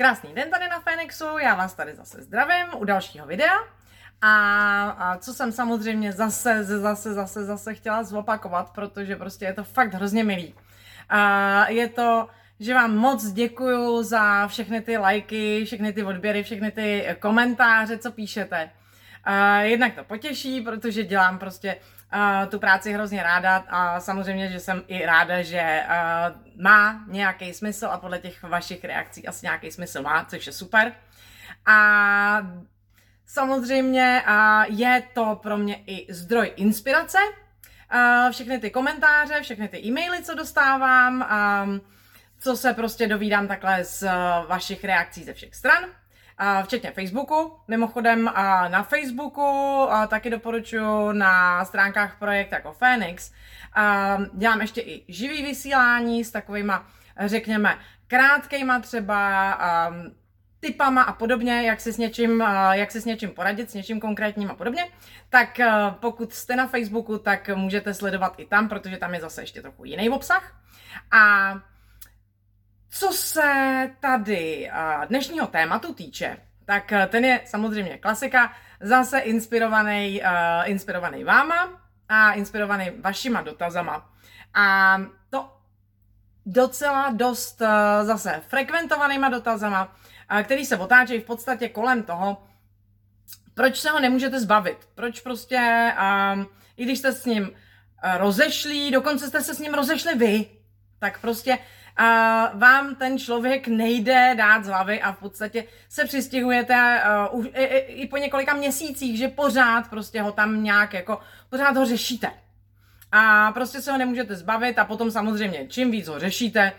Krásný den tady na Fénixu, já vás tady zase zdravím u dalšího videa. A, a co jsem samozřejmě zase, zase, zase, zase chtěla zopakovat, protože prostě je to fakt hrozně milý. A je to, že vám moc děkuju za všechny ty lajky, všechny ty odběry, všechny ty komentáře, co píšete. A jednak to potěší, protože dělám prostě uh, tu práci hrozně ráda a samozřejmě, že jsem i ráda, že uh, má nějaký smysl a podle těch vašich reakcí asi nějaký smysl má, což je super. A samozřejmě uh, je to pro mě i zdroj inspirace. Uh, všechny ty komentáře, všechny ty e-maily, co dostávám, um, co se prostě dovídám takhle z uh, vašich reakcí ze všech stran včetně Facebooku. Mimochodem na Facebooku taky doporučuji na stránkách projekt jako Phoenix. Dělám ještě i živý vysílání s takovýma, řekněme, krátkejma třeba typama a podobně, jak si, s něčím, jak si s něčím poradit, s něčím konkrétním a podobně, tak pokud jste na Facebooku, tak můžete sledovat i tam, protože tam je zase ještě trochu jiný obsah. A co se tady dnešního tématu týče, tak ten je samozřejmě klasika, zase inspirovaný, uh, inspirovaný váma a inspirovaný vašima dotazama. A to docela dost zase frekventovanýma dotazama, který se otáčejí v podstatě kolem toho, proč se ho nemůžete zbavit, proč prostě, i když jste s ním rozešlí, dokonce jste se s ním rozešli vy, tak prostě a vám ten člověk nejde dát z hlavy a v podstatě se přistěhujete uh, už, i, i po několika měsících, že pořád prostě ho tam nějak jako, pořád ho řešíte. A prostě se ho nemůžete zbavit a potom samozřejmě, čím víc ho řešíte,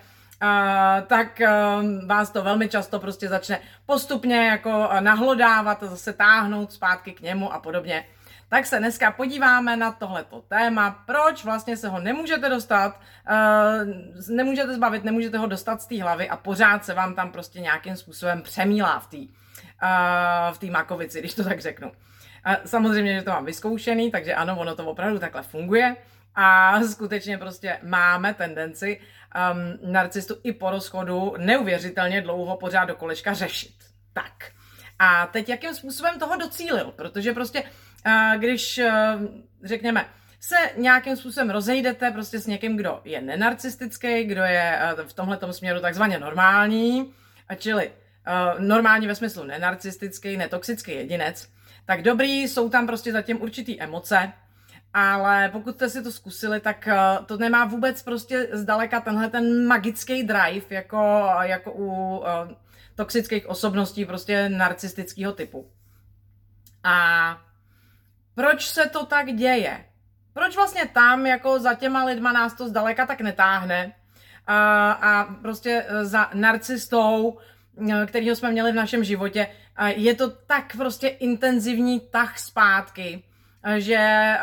Uh, tak uh, vás to velmi často prostě začne postupně jako nahlodávat a zase táhnout zpátky k němu a podobně tak se dneska podíváme na tohleto téma, proč vlastně se ho nemůžete dostat, uh, nemůžete zbavit, nemůžete ho dostat z té hlavy a pořád se vám tam prostě nějakým způsobem přemílá v té uh, v makovici, když to tak řeknu. Uh, samozřejmě, že to mám vyzkoušený, takže ano, ono to opravdu takhle funguje a skutečně prostě máme tendenci um, narcistu i po rozchodu neuvěřitelně dlouho pořád do kolečka řešit. Tak. A teď jakým způsobem toho docílil? Protože prostě když, eh, řekněme, se nějakým způsobem rozejdete prostě s někým, kdo je nenarcistický, kdo je eh, v tomhle směru takzvaně normální, čili eh, normální ve smyslu nenarcistický, netoxický jedinec, tak dobrý, jsou tam prostě zatím určitý emoce, ale pokud jste si to zkusili, tak to nemá vůbec prostě zdaleka tenhle ten magický drive, jako, jako u toxických osobností prostě narcistického typu. A proč se to tak děje? Proč vlastně tam jako za těma lidma nás to zdaleka tak netáhne a, a prostě e, za narcistou, e, kterýho jsme měli v našem životě, je to tak prostě intenzivní tah zpátky, že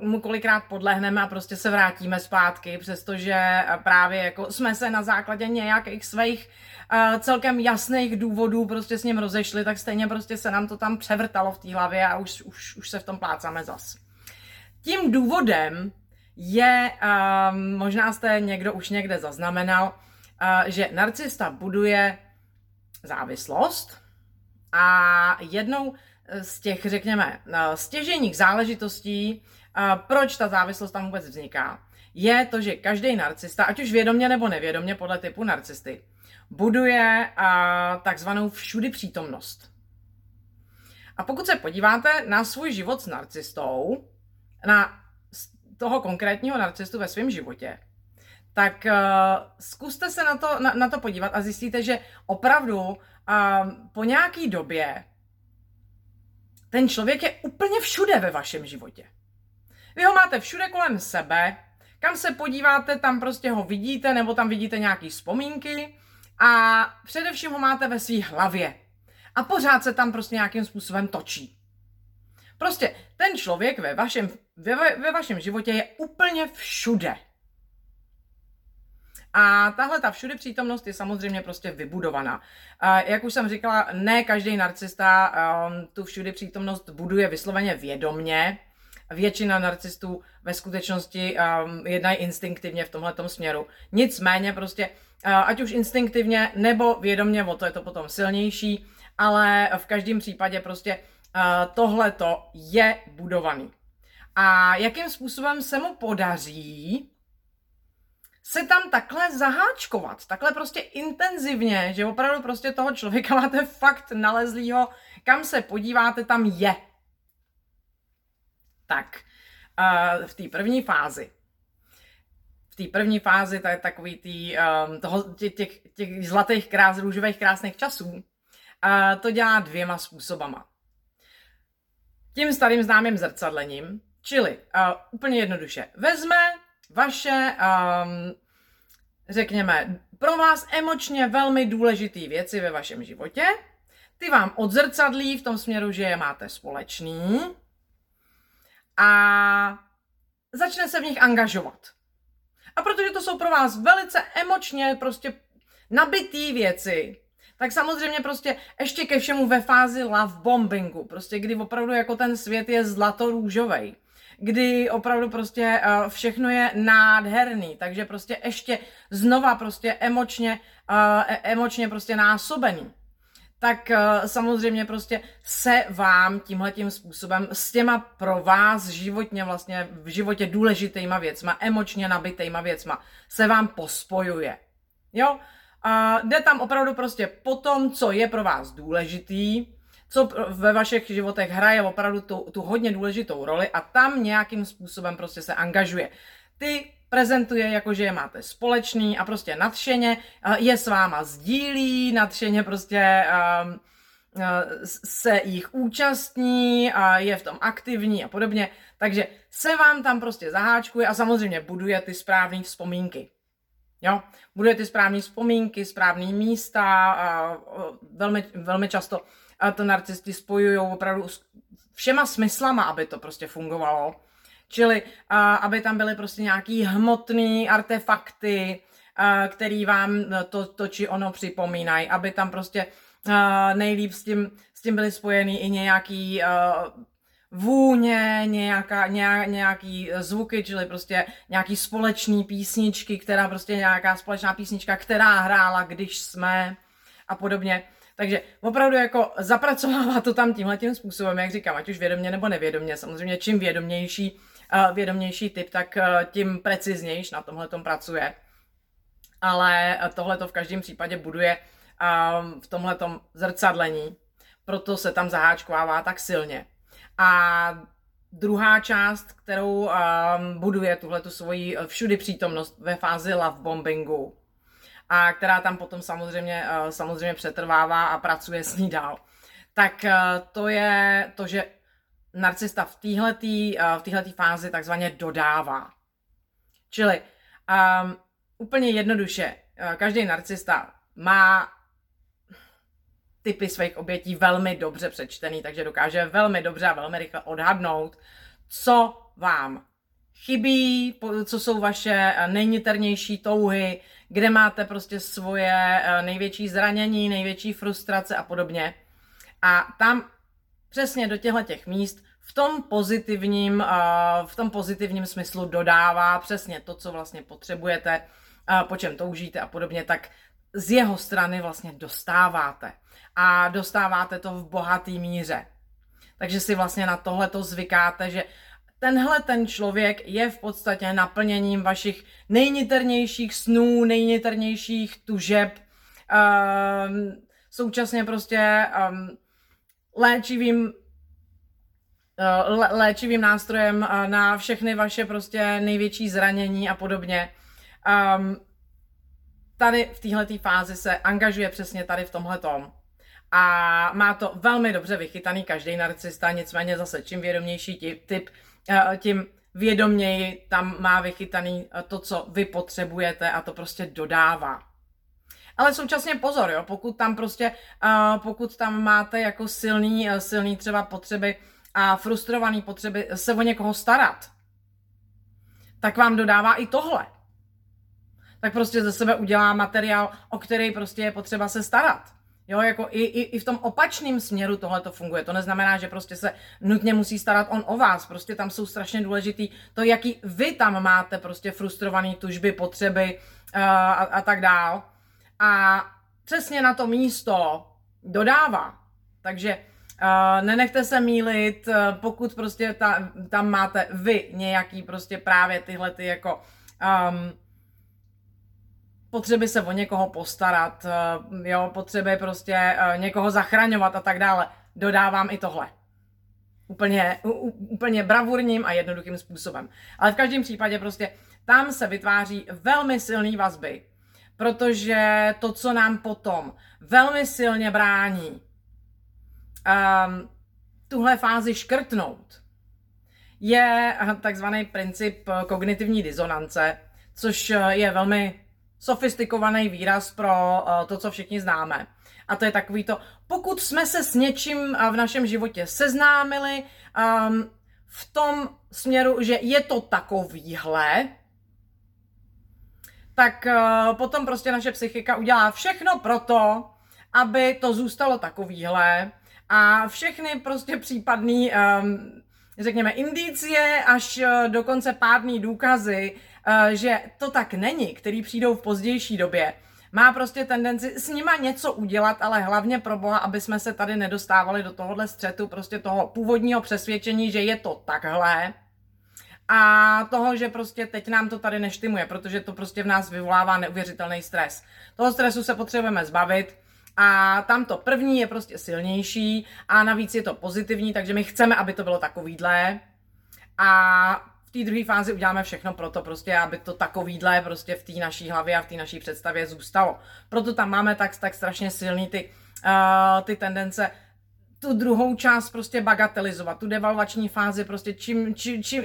mu kolikrát podlehneme a prostě se vrátíme zpátky, přestože právě jako jsme se na základě nějakých svých uh, celkem jasných důvodů prostě s ním rozešli, tak stejně prostě se nám to tam převrtalo v té hlavě a už, už, už se v tom plácáme zas. Tím důvodem je, možná jste někdo už někde zaznamenal, že narcista buduje závislost a jednou z těch, řekněme, stěženích záležitostí, proč ta závislost tam vůbec vzniká, je to, že každý narcista, ať už vědomě nebo nevědomě podle typu narcisty, buduje takzvanou všudy přítomnost. A pokud se podíváte na svůj život s narcistou, na toho konkrétního narcistu ve svém životě, tak uh, zkuste se na to, na, na to podívat a zjistíte, že opravdu uh, po nějaký době ten člověk je úplně všude ve vašem životě. Vy ho máte všude kolem sebe, kam se podíváte, tam prostě ho vidíte, nebo tam vidíte nějaké vzpomínky, a především ho máte ve své hlavě. A pořád se tam prostě nějakým způsobem točí. Prostě ten člověk ve vašem, ve, ve vašem životě je úplně všude. A tahle ta všude přítomnost je samozřejmě prostě vybudovaná. A jak už jsem říkala, ne každý narcista um, tu všude přítomnost buduje vysloveně vědomně, většina narcistů ve skutečnosti um, jednají instinktivně v tomhle směru. Nicméně prostě, uh, ať už instinktivně nebo vědomě, o to je to potom silnější, ale v každém případě prostě uh, tohleto je budovaný. A jakým způsobem se mu podaří se tam takhle zaháčkovat, takhle prostě intenzivně, že opravdu prostě toho člověka máte fakt nalezlýho, kam se podíváte, tam je. Tak, uh, v té první fázi, v té první fázi, to je takový tý, um, toho, těch, těch, těch zlatých krás, růžových krásných časů, uh, to dělá dvěma způsobama. Tím starým známým zrcadlením, čili uh, úplně jednoduše, vezme vaše, um, řekněme, pro vás emočně velmi důležité věci ve vašem životě, ty vám odzrcadlí v tom směru, že je máte společný. A začne se v nich angažovat. A protože to jsou pro vás velice emočně prostě nabitý věci, tak samozřejmě prostě ještě ke všemu ve fázi love bombingu, prostě kdy opravdu jako ten svět je zlato-růžovej kdy opravdu prostě uh, všechno je nádherný, takže prostě ještě znova prostě emočně, uh, emočně prostě násobený tak uh, samozřejmě prostě se vám tímhletím způsobem s těma pro vás životně vlastně v životě důležitýma věcma, emočně nabitýma věcma se vám pospojuje. Jo? Uh, jde tam opravdu prostě po tom, co je pro vás důležitý, co ve vašich životech hraje opravdu tu, tu hodně důležitou roli a tam nějakým způsobem prostě se angažuje. Ty prezentuje jako, že je máte společný a prostě nadšeně je s váma sdílí, nadšeně prostě um, se jich účastní a je v tom aktivní a podobně. Takže se vám tam prostě zaháčkuje a samozřejmě buduje ty správné vzpomínky. Jo? Buduje ty správné vzpomínky, správné místa, a velmi, velmi často a to narcisti spojují opravdu s všema smyslama, aby to prostě fungovalo. Čili a, aby tam byly prostě nějaký hmotný artefakty, a, který vám to, to či ono připomínají, aby tam prostě a, nejlíp s tím, s tím byly spojený i nějaký a, vůně, nějaká, nějak, nějaký zvuky, čili prostě nějaký společný písničky, která prostě nějaká společná písnička, která hrála, když jsme a podobně. Takže opravdu jako zapracovává to tam tímhle tím způsobem, jak říkám, ať už vědomě nebo nevědomě. Samozřejmě čím vědomější, uh, vědomější typ, tak uh, tím preciznější na tomhle tom pracuje. Ale tohle to v každém případě buduje uh, v tomhle zrcadlení, proto se tam zaháčkovává tak silně. A druhá část, kterou um, buduje tuhle svoji všudy přítomnost ve fázi love bombingu, a která tam potom samozřejmě, eh, samozřejmě přetrvává a pracuje s ní dál. Tak eh, to je to, že narcista v téhletý, eh, v téhletý fázi takzvaně dodává. Čili um, úplně jednoduše, každý narcista má typy svých obětí velmi dobře přečtený, takže dokáže velmi dobře a velmi rychle odhadnout, co vám chybí, co jsou vaše nejniternější touhy, kde máte prostě svoje eh, největší zranění, největší frustrace a podobně. A tam přesně do těchto těch míst v tom pozitivním, eh, v tom pozitivním smyslu dodává přesně to, co vlastně potřebujete, eh, po čem toužíte a podobně, tak z jeho strany vlastně dostáváte. A dostáváte to v bohatý míře. Takže si vlastně na tohle to zvykáte, že tenhle ten člověk je v podstatě naplněním vašich nejniternějších snů, nejniternějších tužeb, um, současně prostě um, léčivým uh, léčivým nástrojem uh, na všechny vaše prostě největší zranění a podobně. Um, tady v této fázi se angažuje přesně tady v tomhle tom. A má to velmi dobře vychytaný každý narcista, nicméně zase čím vědomější typ, tím vědoměji tam má vychytaný to, co vy potřebujete a to prostě dodává. Ale současně pozor, jo, pokud tam prostě, pokud tam máte jako silný, silný třeba potřeby a frustrovaný potřeby se o někoho starat, tak vám dodává i tohle. Tak prostě ze sebe udělá materiál, o který prostě je potřeba se starat. Jo, jako i, i, i v tom opačném směru tohle to funguje. To neznamená, že prostě se nutně musí starat on o vás. Prostě tam jsou strašně důležitý to, jaký vy tam máte prostě frustrovaný tužby, potřeby uh, a, a tak dál. A přesně na to místo dodává. Takže uh, nenechte se mílit, uh, pokud prostě ta, tam máte vy nějaký prostě právě tyhle ty jako um, potřeby se o někoho postarat, uh, jo, potřeby prostě uh, někoho zachraňovat a tak dále. Dodávám i tohle. Úplně, úplně bravurním a jednoduchým způsobem. Ale v každém případě prostě tam se vytváří velmi silný vazby, protože to, co nám potom velmi silně brání um, tuhle fázi škrtnout, je takzvaný princip kognitivní disonance, což je velmi sofistikovaný výraz pro uh, to, co všichni známe. A to je takový to, pokud jsme se s něčím uh, v našem životě seznámili um, v tom směru, že je to takovýhle, tak uh, potom prostě naše psychika udělá všechno pro to, aby to zůstalo takovýhle a všechny prostě případný, um, řekněme, indicie až uh, dokonce pádný důkazy, že to tak není, který přijdou v pozdější době, má prostě tendenci s nima něco udělat, ale hlavně pro boha, aby jsme se tady nedostávali do tohohle střetu, prostě toho původního přesvědčení, že je to takhle, a toho, že prostě teď nám to tady neštimuje, protože to prostě v nás vyvolává neuvěřitelný stres. Toho stresu se potřebujeme zbavit a tam to první je prostě silnější a navíc je to pozitivní, takže my chceme, aby to bylo takovýhle a té druhé fázi uděláme všechno pro to prostě, aby to takovýhle prostě v té naší hlavě a v té naší představě zůstalo. Proto tam máme tak, tak strašně silný ty, uh, ty tendence tu druhou část prostě bagatelizovat, tu devalvační fázi prostě čím, čím, čím,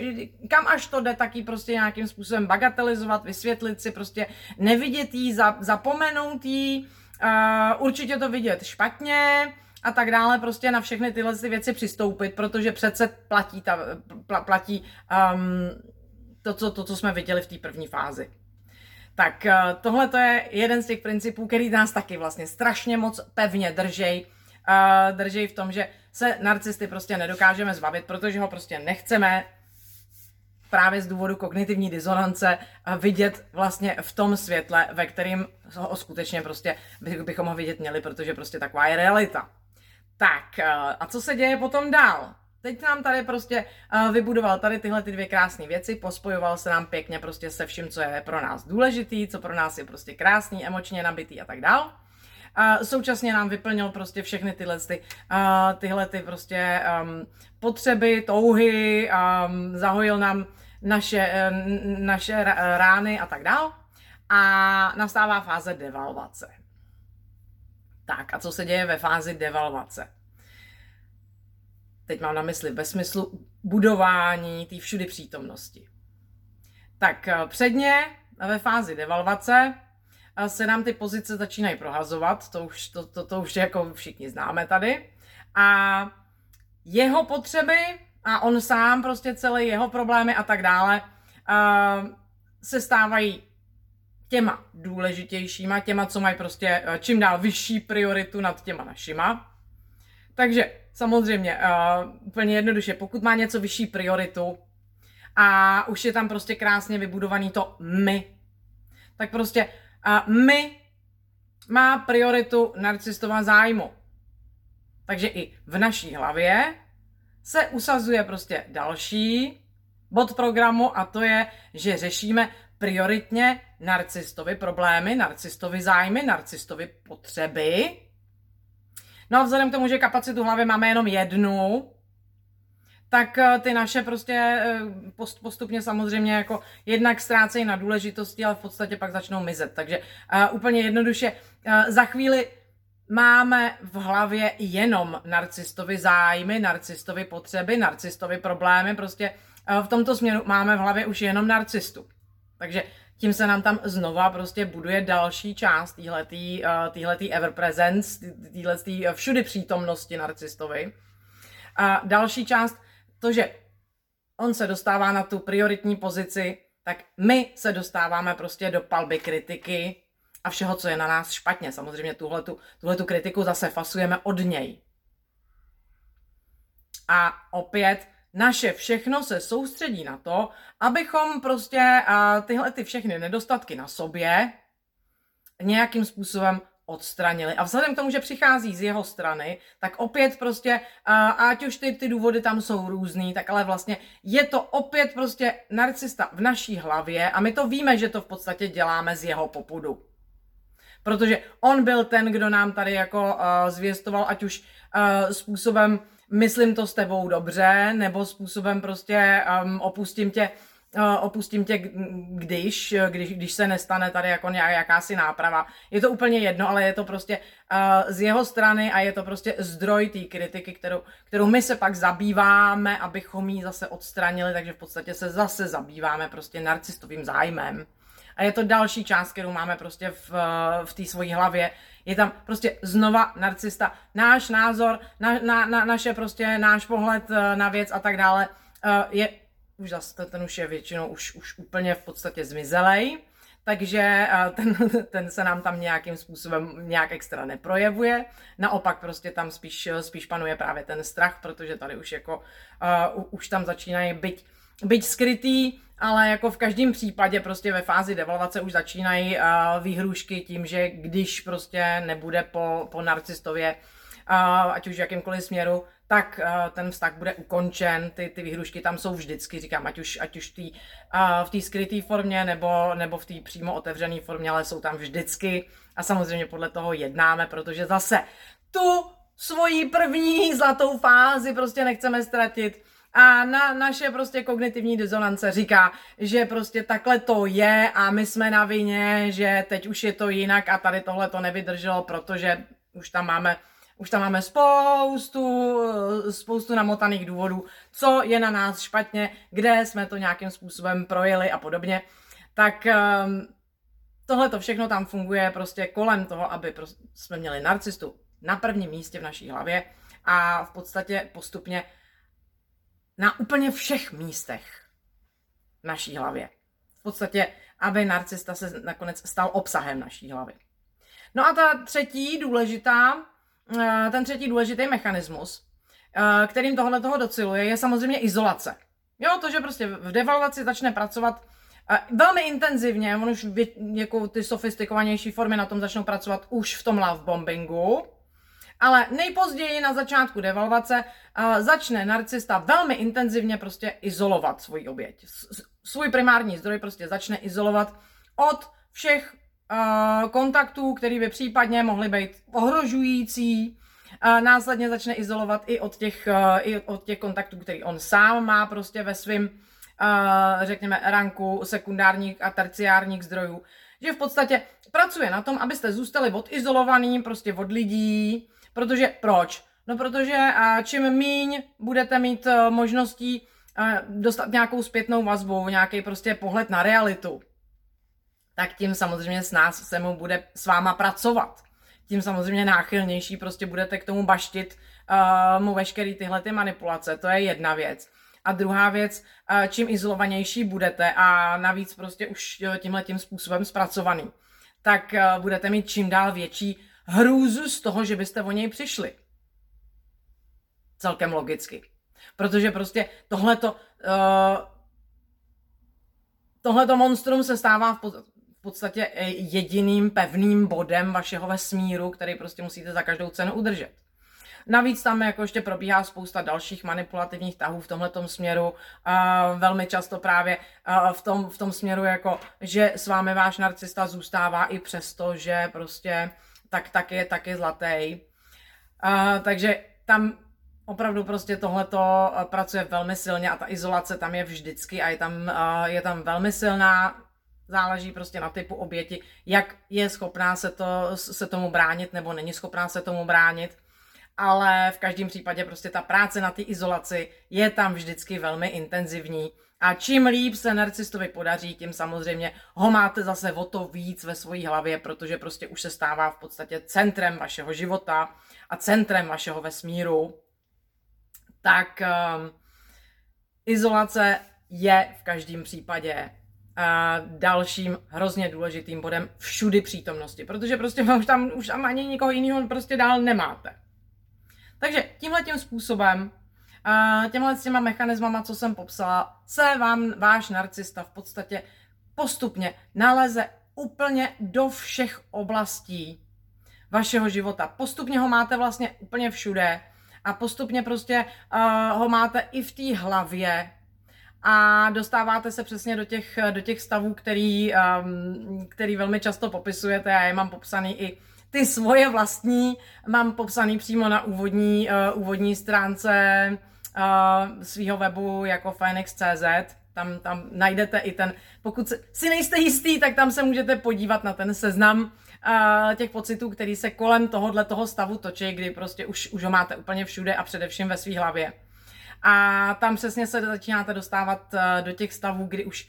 kam až to jde, taky prostě nějakým způsobem bagatelizovat, vysvětlit si prostě, nevidět jí, za, zapomenout jí, uh, určitě to vidět špatně a tak dále, prostě na všechny tyhle ty věci přistoupit, protože přece platí, ta, pl, platí um, to, co, to, co jsme viděli v té první fázi. Tak uh, tohle to je jeden z těch principů, který nás taky vlastně strašně moc pevně držej uh, drží v tom, že se narcisty prostě nedokážeme zbavit, protože ho prostě nechceme právě z důvodu kognitivní disonance vidět vlastně v tom světle, ve kterým ho skutečně prostě bychom ho vidět měli, protože prostě taková je realita. Tak a co se děje potom dál? Teď nám tady prostě uh, vybudoval tady tyhle ty dvě krásné věci, pospojoval se nám pěkně prostě se vším, co je pro nás důležitý, co pro nás je prostě krásný, emočně nabitý a tak dál. A současně nám vyplnil prostě všechny tyhle, ty, tyhle ty prostě um, potřeby, touhy, um, zahojil nám naše, naše rány a tak dál. A nastává fáze devalvace. Tak a co se děje ve fázi devalvace? Teď mám na mysli ve smyslu budování té všudy přítomnosti. Tak předně ve fázi devalvace se nám ty pozice začínají prohazovat, to už, to, to, to už jako všichni známe tady. A jeho potřeby a on sám, prostě celé jeho problémy a tak dále, uh, se stávají těma důležitějšíma, těma, co mají prostě uh, čím dál vyšší prioritu nad těma našima. Takže samozřejmě, uh, úplně jednoduše, pokud má něco vyšší prioritu a už je tam prostě krásně vybudovaný to my, tak prostě a my má prioritu narcistová zájmu. Takže i v naší hlavě se usazuje prostě další bod programu a to je, že řešíme prioritně narcistovi problémy, narcistovi zájmy, narcistovi potřeby. No a vzhledem k tomu, že kapacitu hlavy máme jenom jednu, tak eh, ty naše prostě eh, postupně samozřejmě jako jednak ztrácejí na důležitosti, ale v podstatě pak začnou mizet. Takže uh, úplně jednoduše, uh, za chvíli máme v hlavě jenom narcistovi zájmy, narcistovi potřeby, narcistovi problémy, prostě uh, v tomto směru máme v hlavě už jenom narcistu. Takže tím se nám tam znova prostě buduje další část téhletý, uh, ever presence, téhletý všudy přítomnosti narcistovi. A další část to, že on se dostává na tu prioritní pozici, tak my se dostáváme prostě do palby kritiky a všeho, co je na nás špatně. Samozřejmě tuhle tu kritiku zase fasujeme od něj. A opět naše všechno se soustředí na to, abychom prostě tyhle ty všechny nedostatky na sobě nějakým způsobem odstranili. A vzhledem k tomu, že přichází z jeho strany, tak opět prostě, ať už ty, ty důvody tam jsou různý, tak ale vlastně je to opět prostě narcista v naší hlavě a my to víme, že to v podstatě děláme z jeho popudu. Protože on byl ten, kdo nám tady jako uh, zvěstoval, ať už uh, způsobem myslím to s tebou dobře, nebo způsobem prostě um, opustím tě opustím tě, když, když, když se nestane tady jako jakási náprava. Je to úplně jedno, ale je to prostě uh, z jeho strany a je to prostě zdroj té kritiky, kterou, kterou my se pak zabýváme, abychom ji zase odstranili, takže v podstatě se zase zabýváme prostě narcistovým zájmem. A je to další část, kterou máme prostě v, v té svojí hlavě. Je tam prostě znova narcista. Náš názor, na, na, na, naše prostě, náš pohled eh, na věc a tak dále uh, je už zase ten už je většinou už, už úplně v podstatě zmizelej, takže ten, ten se nám tam nějakým způsobem nějak extra neprojevuje. Naopak prostě tam spíš, spíš panuje právě ten strach, protože tady už jako uh, už tam začínají být, být skrytý, ale jako v každém případě prostě ve fázi devalvace už začínají uh, výhrušky tím, že když prostě nebude po, po narcistově, uh, ať už v jakýmkoliv směru, tak uh, ten vztah bude ukončen, ty, ty výhrušky tam jsou vždycky, říkám, ať už, ať už tý, uh, v té skryté formě nebo, nebo v té přímo otevřené formě, ale jsou tam vždycky a samozřejmě podle toho jednáme, protože zase tu svoji první zlatou fázi prostě nechceme ztratit. A na, naše prostě kognitivní disonance říká, že prostě takhle to je a my jsme na vině, že teď už je to jinak a tady tohle to nevydrželo, protože už tam máme už tam máme spoustu, spoustu namotaných důvodů, co je na nás špatně, kde jsme to nějakým způsobem projeli a podobně. Tak um, tohle to všechno tam funguje prostě kolem toho, aby jsme měli narcistu na prvním místě v naší hlavě a v podstatě postupně na úplně všech místech v naší hlavě. V podstatě, aby narcista se nakonec stal obsahem naší hlavy. No a ta třetí důležitá Eh, ten třetí důležitý mechanismus, eh, kterým tohle toho dociluje, je samozřejmě izolace. Jo, to, že prostě v devalvaci začne pracovat eh, velmi intenzivně, on už jako ty sofistikovanější formy na tom začnou pracovat už v tom love bombingu, ale nejpozději na začátku devalvace začne narcista velmi intenzivně prostě izolovat svoji oběť. Svůj primární zdroj prostě začne izolovat od všech uh, kontaktů, které by případně mohly být ohrožující. Uh, následně začne izolovat i od těch, i od těch kontaktů, který on sám má prostě ve svém, řekněme, ranku sekundárních a terciárních zdrojů. Že v podstatě pracuje na tom, abyste zůstali odizolovaný prostě od lidí, protože proč? No protože čím míň budete mít uh, možností uh, dostat nějakou zpětnou vazbu, nějaký prostě pohled na realitu, tak tím samozřejmě s nás se mu bude s váma pracovat. Tím samozřejmě náchylnější prostě budete k tomu baštit uh, mu veškerý tyhle ty manipulace. To je jedna věc. A druhá věc, uh, čím izolovanější budete a navíc prostě už tímhle tím způsobem zpracovaný, tak uh, budete mít čím dál větší hrůzu z toho, že byste o něj přišli. Celkem logicky. Protože prostě tohleto, uh, tohleto monstrum se stává v, v podstatě eh, jediným pevným bodem vašeho vesmíru, který prostě musíte za každou cenu udržet. Navíc tam jako ještě probíhá spousta dalších manipulativních tahů v tomhle směru. A velmi často právě v tom, v tom směru, jako, že s vámi váš narcista zůstává i přesto, že prostě tak, tak je, tak je zlatý. A, takže tam opravdu prostě tohleto pracuje velmi silně a ta izolace tam je vždycky a je tam, je tam velmi silná záleží prostě na typu oběti, jak je schopná se, to, se tomu bránit nebo není schopná se tomu bránit. Ale v každém případě prostě ta práce na té izolaci je tam vždycky velmi intenzivní. A čím líp se narcistovi podaří, tím samozřejmě ho máte zase o to víc ve své hlavě, protože prostě už se stává v podstatě centrem vašeho života a centrem vašeho vesmíru. Tak um, izolace je v každém případě dalším hrozně důležitým bodem všudy přítomnosti, protože prostě už tam, už tam ani nikoho jiného prostě dál nemáte. Takže tímhle tím způsobem, těmhle těma mechanismama, co jsem popsala, se vám váš narcista v podstatě postupně naleze úplně do všech oblastí vašeho života. Postupně ho máte vlastně úplně všude a postupně prostě uh, ho máte i v té hlavě a dostáváte se přesně do těch, do těch stavů, který, um, který velmi často popisujete. Já je mám popsaný i ty svoje vlastní, mám popsaný přímo na úvodní, uh, úvodní stránce uh, svého webu jako Phoenix.cz. Tam, tam najdete i ten, pokud si nejste jistý, tak tam se můžete podívat na ten seznam uh, těch pocitů, který se kolem tohohle toho stavu točí, kdy prostě už, už ho máte úplně všude a především ve své hlavě. A tam přesně se začínáte dostávat do těch stavů, kdy už,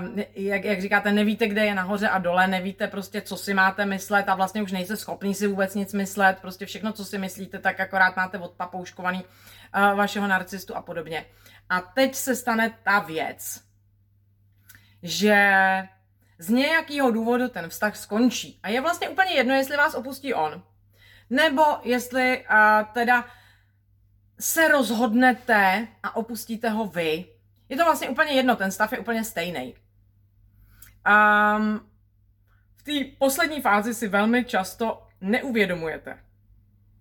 um, jak, jak říkáte, nevíte, kde je nahoře a dole, nevíte prostě, co si máte myslet a vlastně už nejste schopný si vůbec nic myslet, prostě všechno, co si myslíte, tak akorát máte odpapouškovaný uh, vašeho narcistu a podobně. A teď se stane ta věc, že z nějakého důvodu ten vztah skončí. A je vlastně úplně jedno, jestli vás opustí on, nebo jestli uh, teda se rozhodnete a opustíte ho vy. Je to vlastně úplně jedno, ten stav je úplně stejný. Um, v té poslední fázi si velmi často neuvědomujete.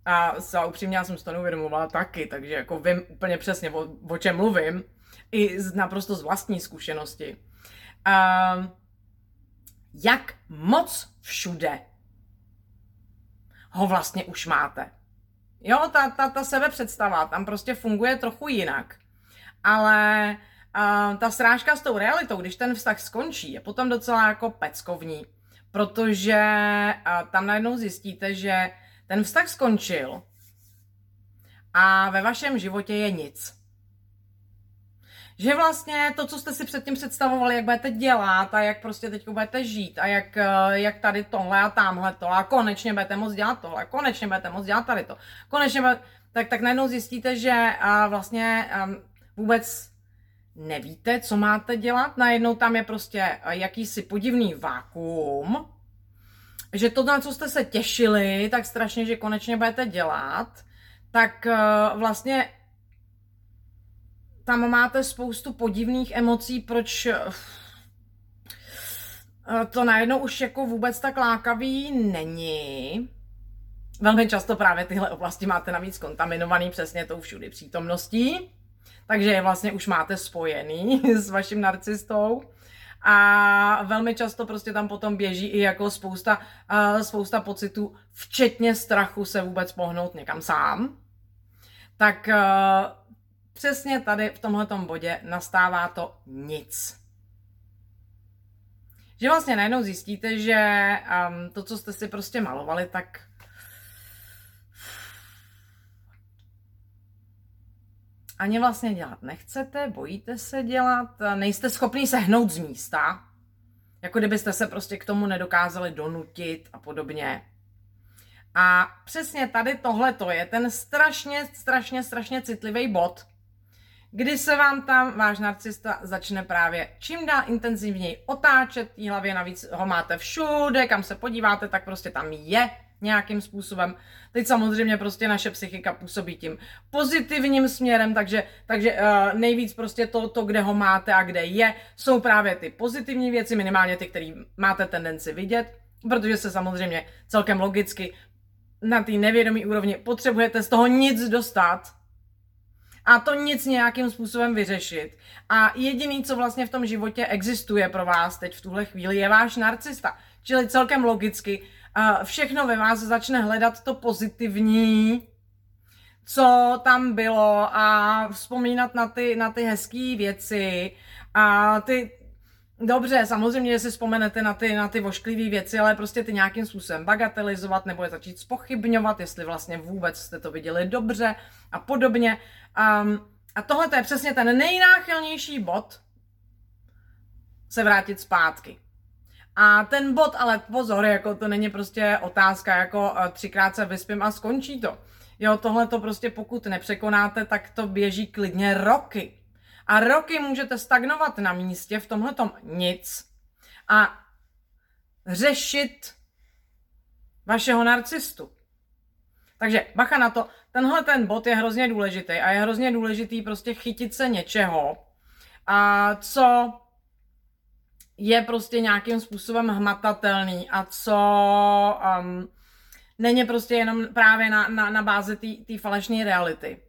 A za upřímně já jsem si to neuvědomovala taky, takže jako vím úplně přesně, o, o čem mluvím, i z, naprosto z vlastní zkušenosti. Um, jak moc všude ho vlastně už máte. Jo, ta, ta, ta sebepředstava tam prostě funguje trochu jinak. Ale uh, ta srážka s tou realitou, když ten vztah skončí, je potom docela jako peckovní. Protože tam najednou zjistíte, že ten vztah skončil a ve vašem životě je nic že vlastně to, co jste si předtím představovali, jak budete dělat a jak prostě teď budete žít a jak, eh, jak tady tohle a tamhle to a konečně budete moct dělat tohle, konečně budete moct dělat tady to, konečně budete, tak, tak najednou zjistíte, že a vlastně vůbec nevíte, co máte dělat, najednou tam je prostě eh, jakýsi podivný vákuum, že to, na co jste se těšili, tak strašně, že konečně budete dělat, tak uh, vlastně tam máte spoustu podivných emocí, proč eh, to najednou už jako vůbec tak lákavý není. Velmi často právě tyhle oblasti máte navíc kontaminovaný přesně tou všudy přítomností, takže vlastně už máte spojený s vaším narcistou. A velmi často prostě tam potom běží i jako spousta, uh, spousta pocitů, včetně strachu se vůbec pohnout někam sám. Tak uh, Přesně tady v tomhle bodě nastává to nic. Že vlastně najednou zjistíte, že um, to, co jste si prostě malovali, tak ani vlastně dělat nechcete, bojíte se dělat, nejste schopni se hnout z místa, jako kdybyste se prostě k tomu nedokázali donutit a podobně. A přesně tady tohle to je ten strašně, strašně, strašně citlivý bod, kdy se vám tam váš narcista začne právě čím dál intenzivněji otáčet v hlavě, navíc ho máte všude, kam se podíváte, tak prostě tam je nějakým způsobem. Teď samozřejmě prostě naše psychika působí tím pozitivním směrem, takže, takže uh, nejvíc prostě to, to, kde ho máte a kde je, jsou právě ty pozitivní věci, minimálně ty, které máte tendenci vidět, protože se samozřejmě celkem logicky na té nevědomí úrovni potřebujete z toho nic dostat, a to nic nějakým způsobem vyřešit. A jediný, co vlastně v tom životě existuje pro vás teď v tuhle chvíli, je váš narcista. Čili celkem logicky všechno ve vás začne hledat to pozitivní, co tam bylo a vzpomínat na ty, na ty hezké věci a ty, Dobře, samozřejmě, že si vzpomenete na ty, na ty vošklivé věci, ale prostě ty nějakým způsobem bagatelizovat nebo je začít spochybňovat, jestli vlastně vůbec jste to viděli dobře a podobně. Um, a tohle je přesně ten nejnáchylnější bod se vrátit zpátky. A ten bod, ale pozor, jako to není prostě otázka, jako uh, třikrát se vyspím a skončí to. Jo, tohle to prostě pokud nepřekonáte, tak to běží klidně roky. A roky můžete stagnovat na místě v tomhle nic. a řešit vašeho narcistu. Takže bacha na to, tenhle ten bod je hrozně důležitý a je hrozně důležitý prostě chytit se něčeho, a co je prostě nějakým způsobem hmatatelný a co um, není prostě jenom právě na, na, na bázi té falešné reality.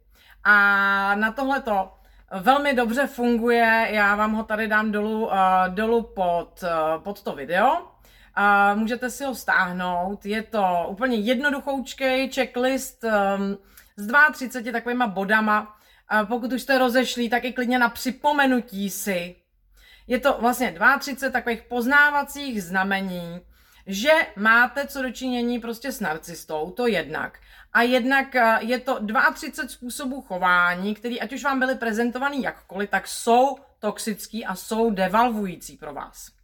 A na tohleto velmi dobře funguje, já vám ho tady dám dolů, uh, dolů pod, uh, pod to video. Uh, můžete si ho stáhnout, je to úplně jednoduchoučkej checklist um, s 32 takovýma bodama. Uh, pokud už jste rozešli, tak i klidně na připomenutí si. Je to vlastně 32 takových poznávacích znamení, že máte co dočinění prostě s narcistou, to jednak. A jednak eh, je to 32 způsobů chování, které ať už vám byly prezentovaný jakkoliv, tak jsou toxický a jsou devalvující pro vás.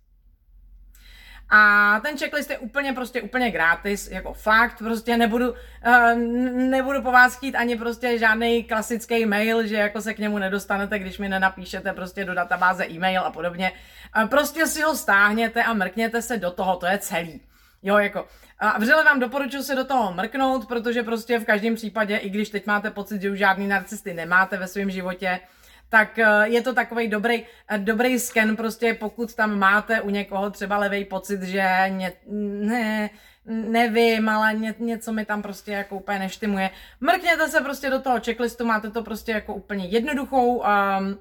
A ten checklist je úplně prostě úplně gratis, jako fakt, prostě nebudu, uh, nebudu po vás chtít ani prostě žádný klasický mail, že jako se k němu nedostanete, když mi nenapíšete prostě do databáze e-mail a podobně. Uh, prostě si ho stáhněte a mrkněte se do toho, to je celý. Jo, jako, a vřele vám doporučuji se do toho mrknout, protože prostě v každém případě, i když teď máte pocit, že už žádný narcisty nemáte ve svém životě, tak eh, je to takový dobrý, eh, dobrý sken, prostě pokud tam máte u někoho třeba levý pocit, že ně, ne, nevím, ale ně, něco mi tam prostě jako úplně neštimuje. Mrkněte se prostě do toho checklistu, máte to prostě jako úplně jednoduchou um,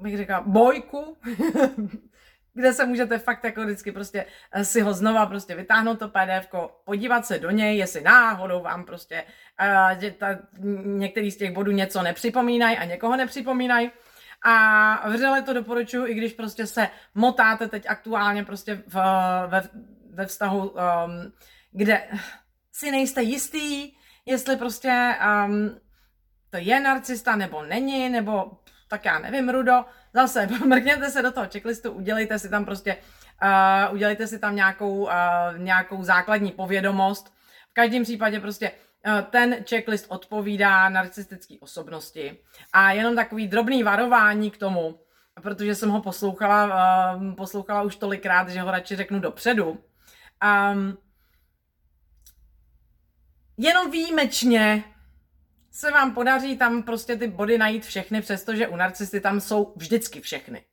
bych řekla, bojku, kde se můžete fakt jako vždycky prostě eh, si ho znova prostě vytáhnout to PDF, podívat se do něj, jestli náhodou vám prostě uh, ta, některý z těch bodů něco nepřipomínají a někoho nepřipomínají. A vřele to doporučuji, i když prostě se motáte teď aktuálně prostě v, ve, ve vztahu, um, kde si nejste jistý, jestli prostě um, to je narcista nebo není, nebo tak já nevím, Rudo, zase mrkněte se do toho checklistu, udělejte si tam prostě, uh, udělejte si tam nějakou, uh, nějakou základní povědomost. V každém případě prostě uh, ten checklist odpovídá narcistické osobnosti. A jenom takový drobný varování k tomu, protože jsem ho poslouchala, uh, poslouchala už tolikrát, že ho radši řeknu dopředu. Um, jenom výjimečně se vám podaří tam prostě ty body najít všechny, přestože u narcisty tam jsou vždycky všechny.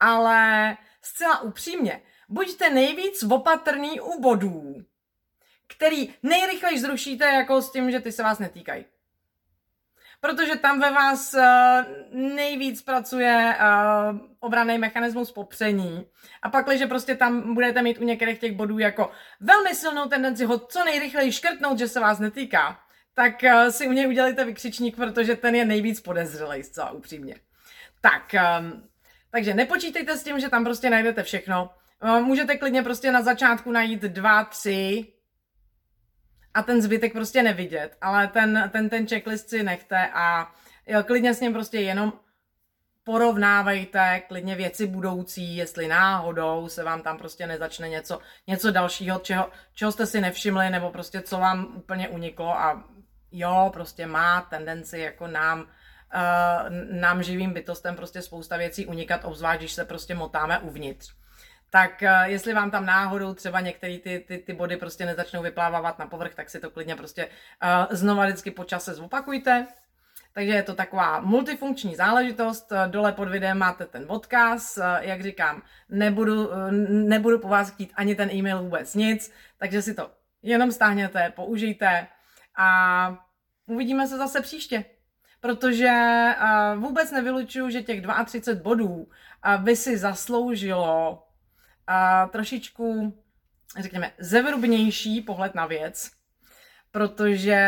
Ale zcela upřímně, buďte nejvíc opatrný u bodů, který nejrychleji zrušíte jako s tím, že ty se vás netýkají. Protože tam ve vás uh, nejvíc pracuje uh, obraný mechanismus popření. A pak, když prostě tam budete mít u některých těch bodů jako velmi silnou tendenci ho co nejrychleji škrtnout, že se vás netýká, tak uh, si u něj udělejte vykřičník, protože ten je nejvíc podezřelý, zcela upřímně. Tak, um, takže nepočítejte s tím, že tam prostě najdete všechno. Uh, můžete klidně prostě na začátku najít dva, tři a ten zbytek prostě nevidět, ale ten, ten, ten checklist si nechte a jo, klidně s ním prostě jenom porovnávejte klidně věci budoucí, jestli náhodou se vám tam prostě nezačne něco, něco dalšího, čeho, čeho jste si nevšimli, nebo prostě co vám úplně uniklo a jo, prostě má tendenci jako nám, uh, nám živým bytostem prostě spousta věcí unikat, obzvlášť, když se prostě motáme uvnitř. Tak uh, jestli vám tam náhodou třeba některé ty, ty, ty body prostě nezačnou vyplávat na povrch, tak si to klidně prostě uh, znova vždycky po čase zopakujte. Takže je to taková multifunkční záležitost. Dole pod videem máte ten odkaz. Jak říkám, nebudu, nebudu po vás chtít ani ten e-mail vůbec nic, takže si to jenom stáhněte, použijte a uvidíme se zase příště. Protože uh, vůbec nevylučuju, že těch 32 bodů uh, by si zasloužilo uh, trošičku, řekněme, zevrubnější pohled na věc, protože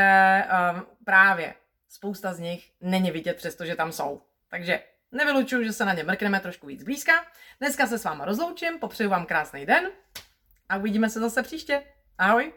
právě spousta z nich není vidět, přestože tam jsou. Takže nevylučuju, že se na ně mrkneme trošku víc blízka. Dneska se s váma rozloučím, popřeju vám krásný den a uvidíme se zase příště. Ahoj!